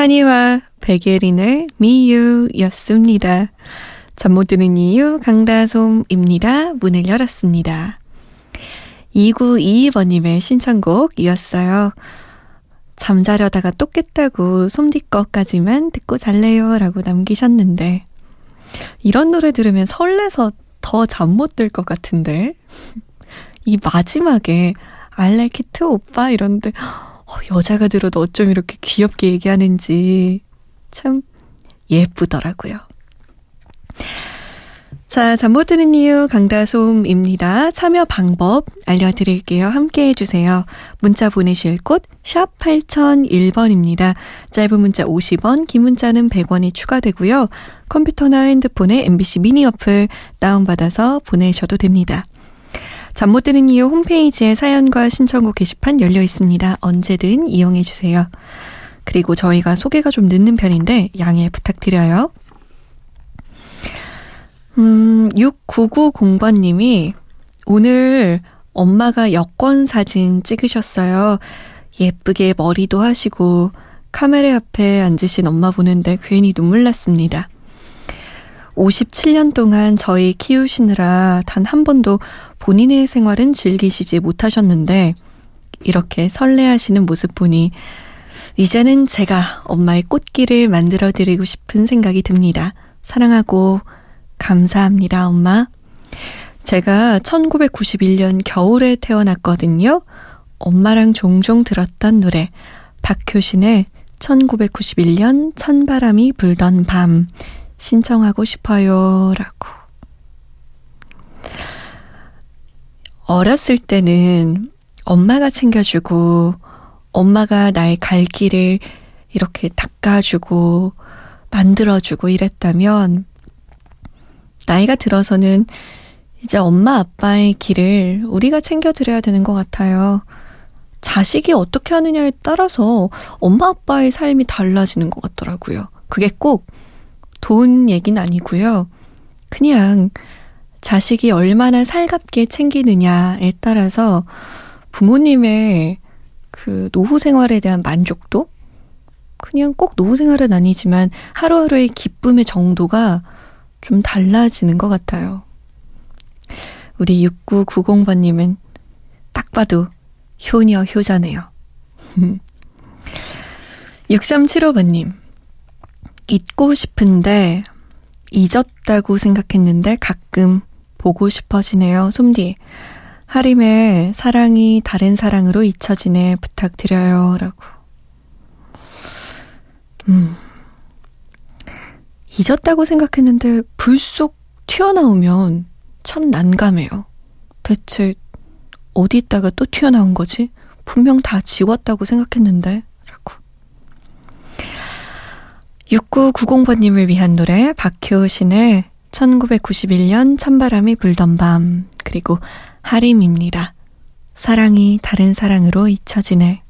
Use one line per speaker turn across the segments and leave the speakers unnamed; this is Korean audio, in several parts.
산이와 백예린의 미유였습니다. 잠 못 드는 이유 강다솜입니다. 문을 열었습니다. 2922번님의 신청곡이었어요. 잠자려다가 또 깼다고 솜디 거까지만 듣고 잘래요 라고 남기셨는데 이런 노래 들으면 설레서 더 잠 못 들 것 같은데 이 마지막에 알레키트 오빠 이런데 어, 여자가 들어도 어쩜 이렇게 귀엽게 얘기하는지 참 예쁘더라고요. 자, 잠 못 드는 이유 강다솜입니다. 참여 방법 알려드릴게요. 함께 해주세요. 문자 보내실 곳 샵 8001번입니다. 짧은 문자 50원, 긴 문자는 100원이 추가되고요. 컴퓨터나 핸드폰에 MBC 미니 어플 다운받아서 보내셔도 됩니다. 잠 못 드는 이유 홈페이지에 사연과 신청곡 게시판 열려 있습니다. 언제든 이용해 주세요. 그리고 저희가 소개가 좀 늦는 편인데 양해 부탁드려요. 음, 6990번님이 오늘 엄마가 여권 사진 찍으셨어요. 예쁘게 머리도 하시고 카메라 앞에 앉으신 엄마 보는데 괜히 눈물 났습니다. 57년 동안 저희 키우시느라 단 한 번도 본인의 생활은 즐기시지 못하셨는데 이렇게 설레하시는 모습 보니 이제는 제가 엄마의 꽃길을 만들어 드리고 싶은 생각이 듭니다. 사랑하고 감사합니다, 엄마. 제가 1991년 겨울에 태어났거든요. 엄마랑 종종 들었던 노래 박효신의 1991년 찬바람이 불던 밤 신청하고 싶어요. 라고. 어렸을 때는 엄마가 챙겨주고, 엄마가 나의 갈 길을 이렇게 닦아주고, 만들어주고 이랬다면, 나이가 들어서는 이제 엄마 아빠의 길을 우리가 챙겨드려야 되는 것 같아요. 자식이 어떻게 하느냐에 따라서 엄마 아빠의 삶이 달라지는 것 같더라고요. 그게 꼭 돈 얘기는 아니고요. 그냥 자식이 얼마나 살갑게 챙기느냐에 따라서 부모님의 그 노후 생활에 대한 만족도? 그냥 꼭 노후 생활은 아니지만 하루하루의 기쁨의 정도가 좀 달라지는 것 같아요. 우리 6990번님은 딱 봐도 효녀 효자네요. 6375번님. 잊고 싶은데 잊었다고 생각했는데 가끔 보고 싶어지네요. 솜디. 하림의 사랑이 다른 사랑으로 잊혀지네 부탁드려요. 라고. 음. 잊었다고 생각했는데 불쑥 튀어나오면 참 난감해요. 대체 어디 있다가 또 튀어나온 거지? 분명 다 지웠다고 생각했는데. 6990번님을 위한 노래 박효신의 1991년 찬바람이 불던 밤 그리고 하림입니다. 사랑이 다른 사랑으로 잊혀지네.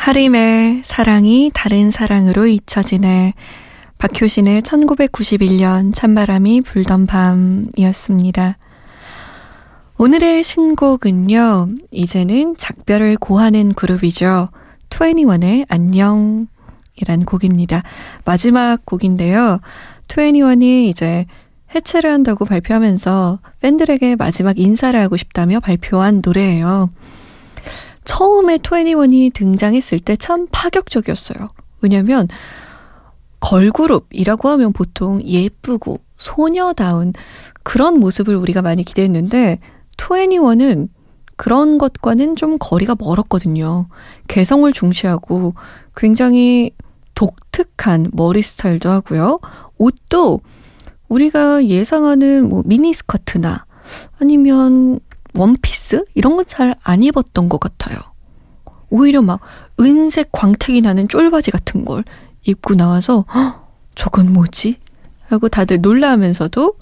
하림의 사랑이 다른 사랑으로 잊혀지네. 박효신의 1991년 찬바람이 불던 밤이었습니다. 오늘의 신곡은요, 이제는 작별을 고하는 그룹이죠. 21의 안녕 이란 곡입니다. 마지막 곡인데요. 21이 이제 해체를 한다고 발표하면서 팬들에게 마지막 인사를 하고 싶다며 발표한 노래예요. 처음에 21이 등장했을 때 참 파격적이었어요. 왜냐면 걸그룹이라고 하면 보통 예쁘고 소녀다운 그런 모습을 우리가 많이 기대했는데 21은 그런 것과는 좀 거리가 멀었거든요. 개성을 중시하고 굉장히 독특한 머리 스타일도 하고요. 옷도 우리가 예상하는 뭐 미니스커트나 아니면 원피스 이런 거잘안 입었던 것 같아요. 오히려 막 은색 광택이 나는 쫄바지 같은 걸 입고 나와서 저건 뭐지? 하고 다들 놀라면서도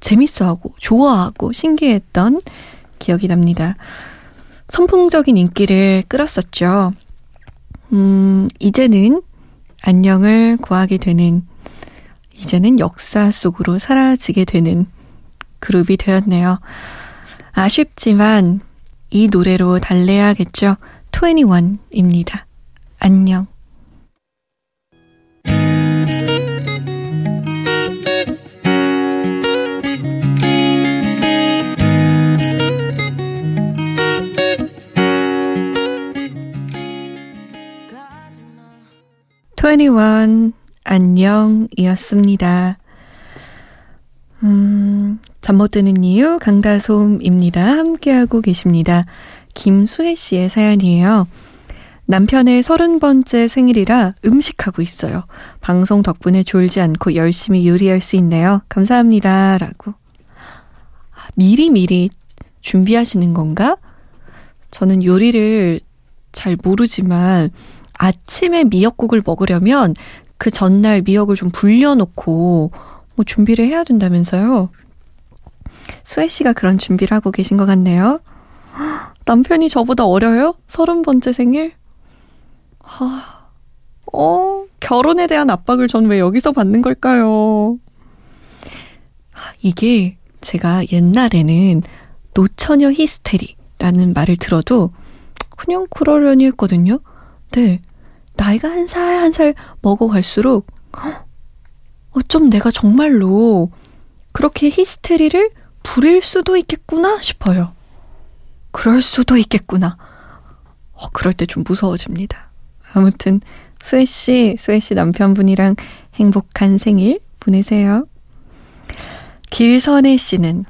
재밌어하고 좋아하고 신기했던 기억이 납니다. 선풍적인 인기를 끌었었죠. 음, 이제는 안녕을 구하게 되는, 이제는 역사 속으로 사라지게 되는 그룹이 되었네요. 아쉽지만 이 노래로 달래야겠죠. 21입니다. 안녕. 트웬티원 안녕이었습니다. 음, 잠 못 드는 이유 강다솜입니다. 함께하고 계십니다. 김수혜 씨의 사연이에요. 남편의 서른 번째 생일이라 음식하고 있어요. 방송 덕분에 졸지 않고 열심히 요리할 수 있네요. 감사합니다. 라고. 미리 미리 준비하시는 건가? 저는 요리를 잘 모르지만 아침에 미역국을 먹으려면 그 전날 미역을 좀 불려놓고 뭐 준비를 해야 된다면서요. 수혜 씨가 그런 준비를 하고 계신 것 같네요. 남편이 저보다 어려요? 서른 번째 생일? 하, 어, 결혼에 대한 압박을 전 왜 여기서 받는 걸까요? 이게 제가 옛날에는 노처녀 히스테리라는 말을 들어도 그냥 그러려니 했거든요. 네. 나이가 한 살 한 살 먹어갈수록 어쩜 내가 정말로 그렇게 히스테리를 부릴 수도 있겠구나 싶어요. 그럴 수도 있겠구나. 어, 그럴 때 좀 무서워집니다. 아무튼 수혜 씨, 수혜 씨 남편분이랑 행복한 생일 보내세요. 길선혜 씨는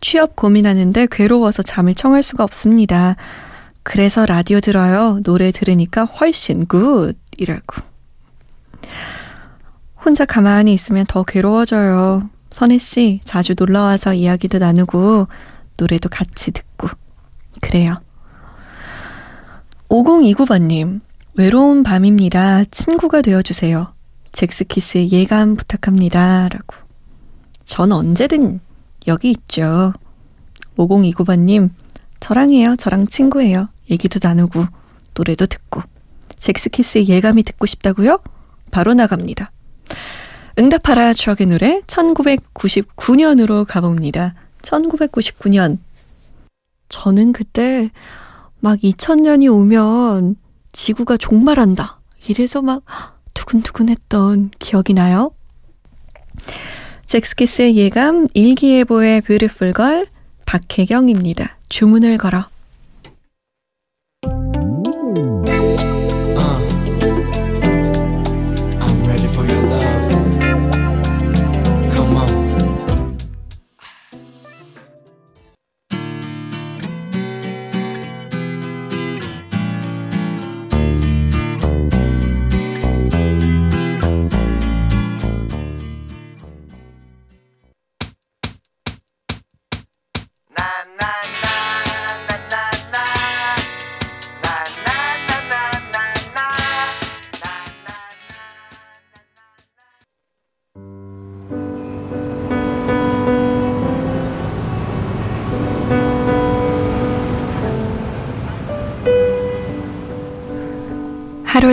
취업 고민하는데 괴로워서 잠을 청할 수가 없습니다. 그래서 라디오 들어요. 노래 들으니까 훨씬 good. 이라고. 혼자 가만히 있으면 더 괴로워져요. 선혜 씨, 자주 놀러 와서 이야기도 나누고, 노래도 같이 듣고. 그래요. 5029번님, 외로운 밤입니다. 친구가 되어주세요. 잭스키스의 예감 부탁합니다. 라고. 전 언제든 여기 있죠. 5029번님, 저랑 해요. 저랑 친구예요. 얘기도 나누고 노래도 듣고 잭스키스의 예감이 듣고 싶다고요? 바로 나갑니다. 응답하라 추억의 노래 1999년으로 가봅니다. 1999년 저는 그때 막 2000년이 오면 지구가 종말한다. 이래서 막 두근두근했던 기억이 나요. 잭스키스의 예감, 일기예보의 뷰티풀 걸, 박혜경입니다. 주문을 걸어.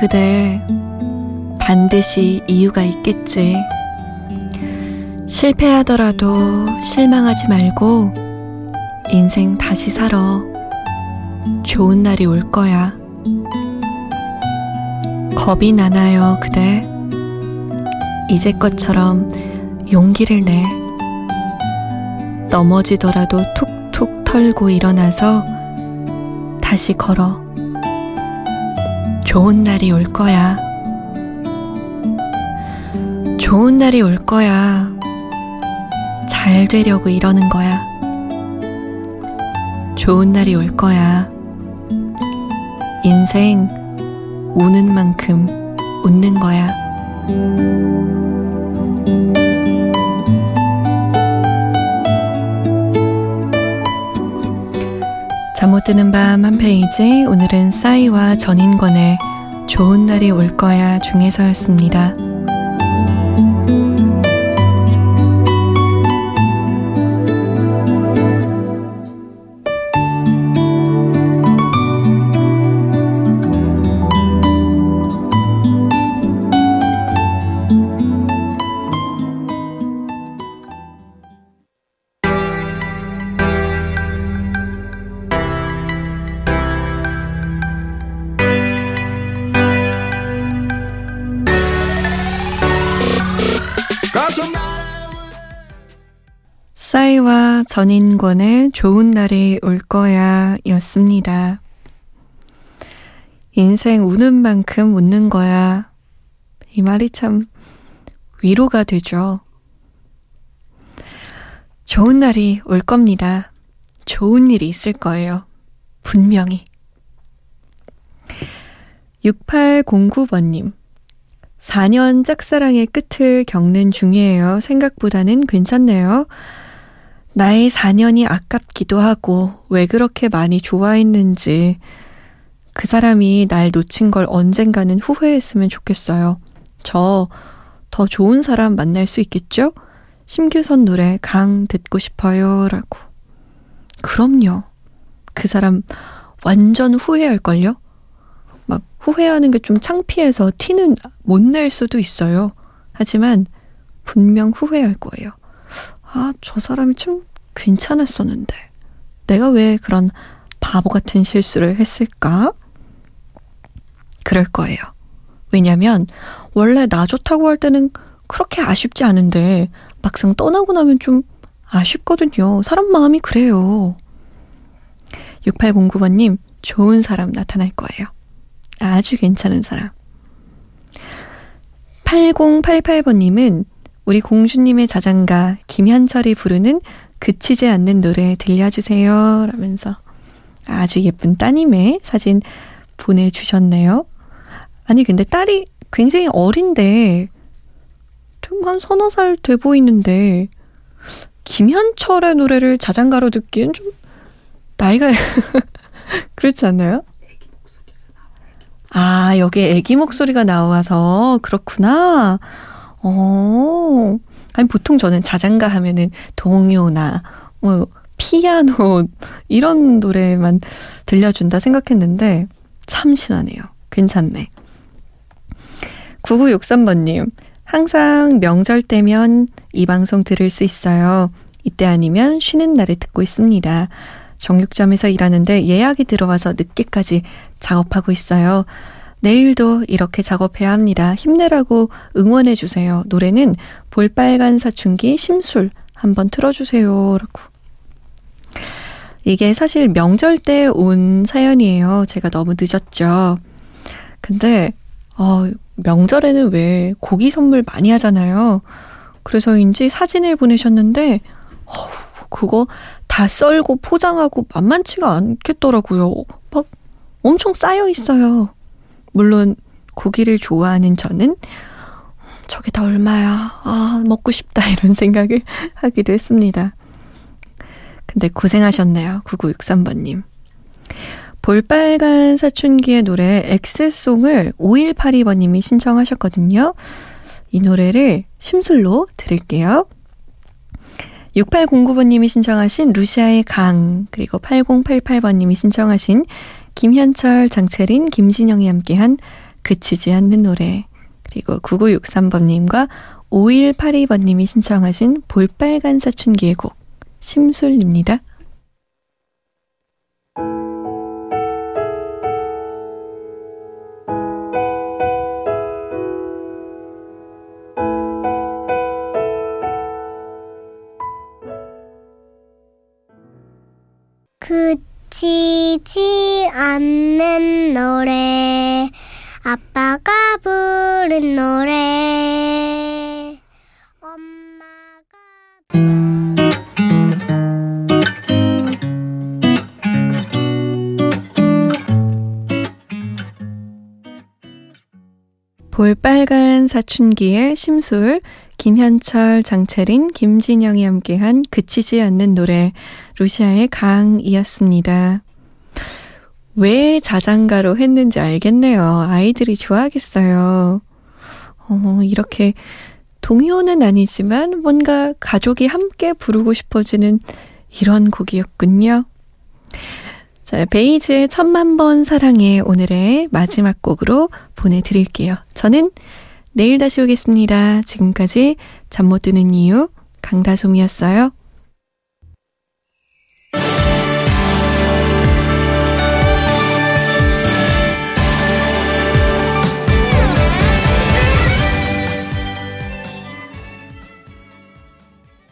그대. 반드시 이유가 있겠지. 실패하더라도 실망하지 말고 인생 다시 살아. 좋은 날이 올 거야. 겁이 나나요, 그대? 이제것처럼 용기를 내. 넘어지더라도 툭툭 털고 일어나서 다시 걸어. 좋은 날이 올 거야. 좋은 날이 올 거야. 잘 되려고 이러는 거야. 좋은 날이 올 거야. 인생 우는 만큼 웃는 거야. 잠 못 드는 밤 한 페이지 오늘은 싸이와 전인권의 좋은 날이 올 거야 중에서였습니다. 싸이와 전인권의 좋은 날이 올 거야 였습니다. 인생 우는 만큼 웃는 거야. 이 말이 참 위로가 되죠. 좋은 날이 올 겁니다. 좋은 일이 있을 거예요. 분명히. 6809번님. 4년 짝사랑의 끝을 겪는 중이에요. 생각보다는 괜찮네요. 나의 4년이 아깝기도 하고 왜 그렇게 많이 좋아했는지 그 사람이 날 놓친 걸 언젠가는 후회했으면 좋겠어요. 저 더 좋은 사람 만날 수 있겠죠? 심규선 노래 강 듣고 싶어요. 라고. 그럼요. 그 사람 완전 후회할걸요? 막 후회하는 게 좀 창피해서 티는 못 낼 수도 있어요. 하지만 분명 후회할 거예요. 아, 저 사람이 참 괜찮았었는데. 내가 왜 그런 바보 같은 실수를 했을까? 그럴 거예요. 왜냐면, 원래 나 좋다고 할 때는 그렇게 아쉽지 않은데, 막상 떠나고 나면 좀 아쉽거든요. 사람 마음이 그래요. 6809번님, 좋은 사람 나타날 거예요. 아주 괜찮은 사람. 8088번님은 우리 공주님의 자장가 김현철이 부르는 그치지 않는 노래 들려주세요. 라면서 아주 예쁜 따님의 사진 보내주셨네요. 아니, 근데 딸이 굉장히 어린데, 한 서너 살 돼 보이는데, 김현철의 노래를 자장가로 듣기엔 좀, 나이가, 그렇지 않나요? 아, 여기 애기 목소리가 나와서, 그렇구나. 어, 아니, 보통 저는 자장가 하면은 동요나, 뭐, 피아노, 이런 노래만 들려준다 생각했는데, 참 신하네요. 괜찮네. 9963번님, 항상 명절 때면 이 방송 들을 수 있어요. 이때 아니면 쉬는 날에 듣고 있습니다. 정육점에서 일하는데 예약이 들어와서 늦게까지 작업하고 있어요. 내일도 이렇게 작업해야 합니다. 힘내라고 응원해 주세요. 노래는 볼빨간 사춘기 심술 한번 틀어주세요. 라고. 이게 사실 명절 때 온 사연이에요. 제가 너무 늦었죠. 근데, 어, 명절에는 왜 고기 선물 많이 하잖아요. 그래서인지 사진을 보내셨는데, 어, 그거 다 썰고 포장하고 만만치가 않겠더라고요. 막 엄청 쌓여 있어요. 물론 고기를 좋아하는 저는 저게 다 얼마야. 아, 먹고 싶다. 이런 생각을 하기도 했습니다. 근데 고생하셨네요. 9963번님. 볼빨간 사춘기의 노래 엑스송을 5182번님이 신청하셨거든요. 이 노래를 심술로 들을게요. 6809번님이 신청하신 루시아의 강, 그리고 8088번님이 신청하신 김현철, 장채린, 김진영이 함께한 그치지 않는 노래. 그리고 9963번님과 5182번님이 신청하신 볼빨간 사춘기의 곡, 심술입니다.
그치지 않는 노래 아빠가 부른 노래
볼빨간 사춘기의 심술, 김현철, 장채린, 김진영이 함께한 그치지 않는 노래, 루시아의 강이었습니다. 왜 자장가로 했는지 알겠네요. 아이들이 좋아하겠어요. 어, 이렇게 동요는 아니지만 뭔가 가족이 함께 부르고 싶어지는 이런 곡이었군요. 자, 베이즈의 천만 번 사랑해 오늘의 마지막 곡으로 보내드릴게요. 저는 내일 다시 오겠습니다. 지금까지 잠 못 드는 이유 강다솜이었어요.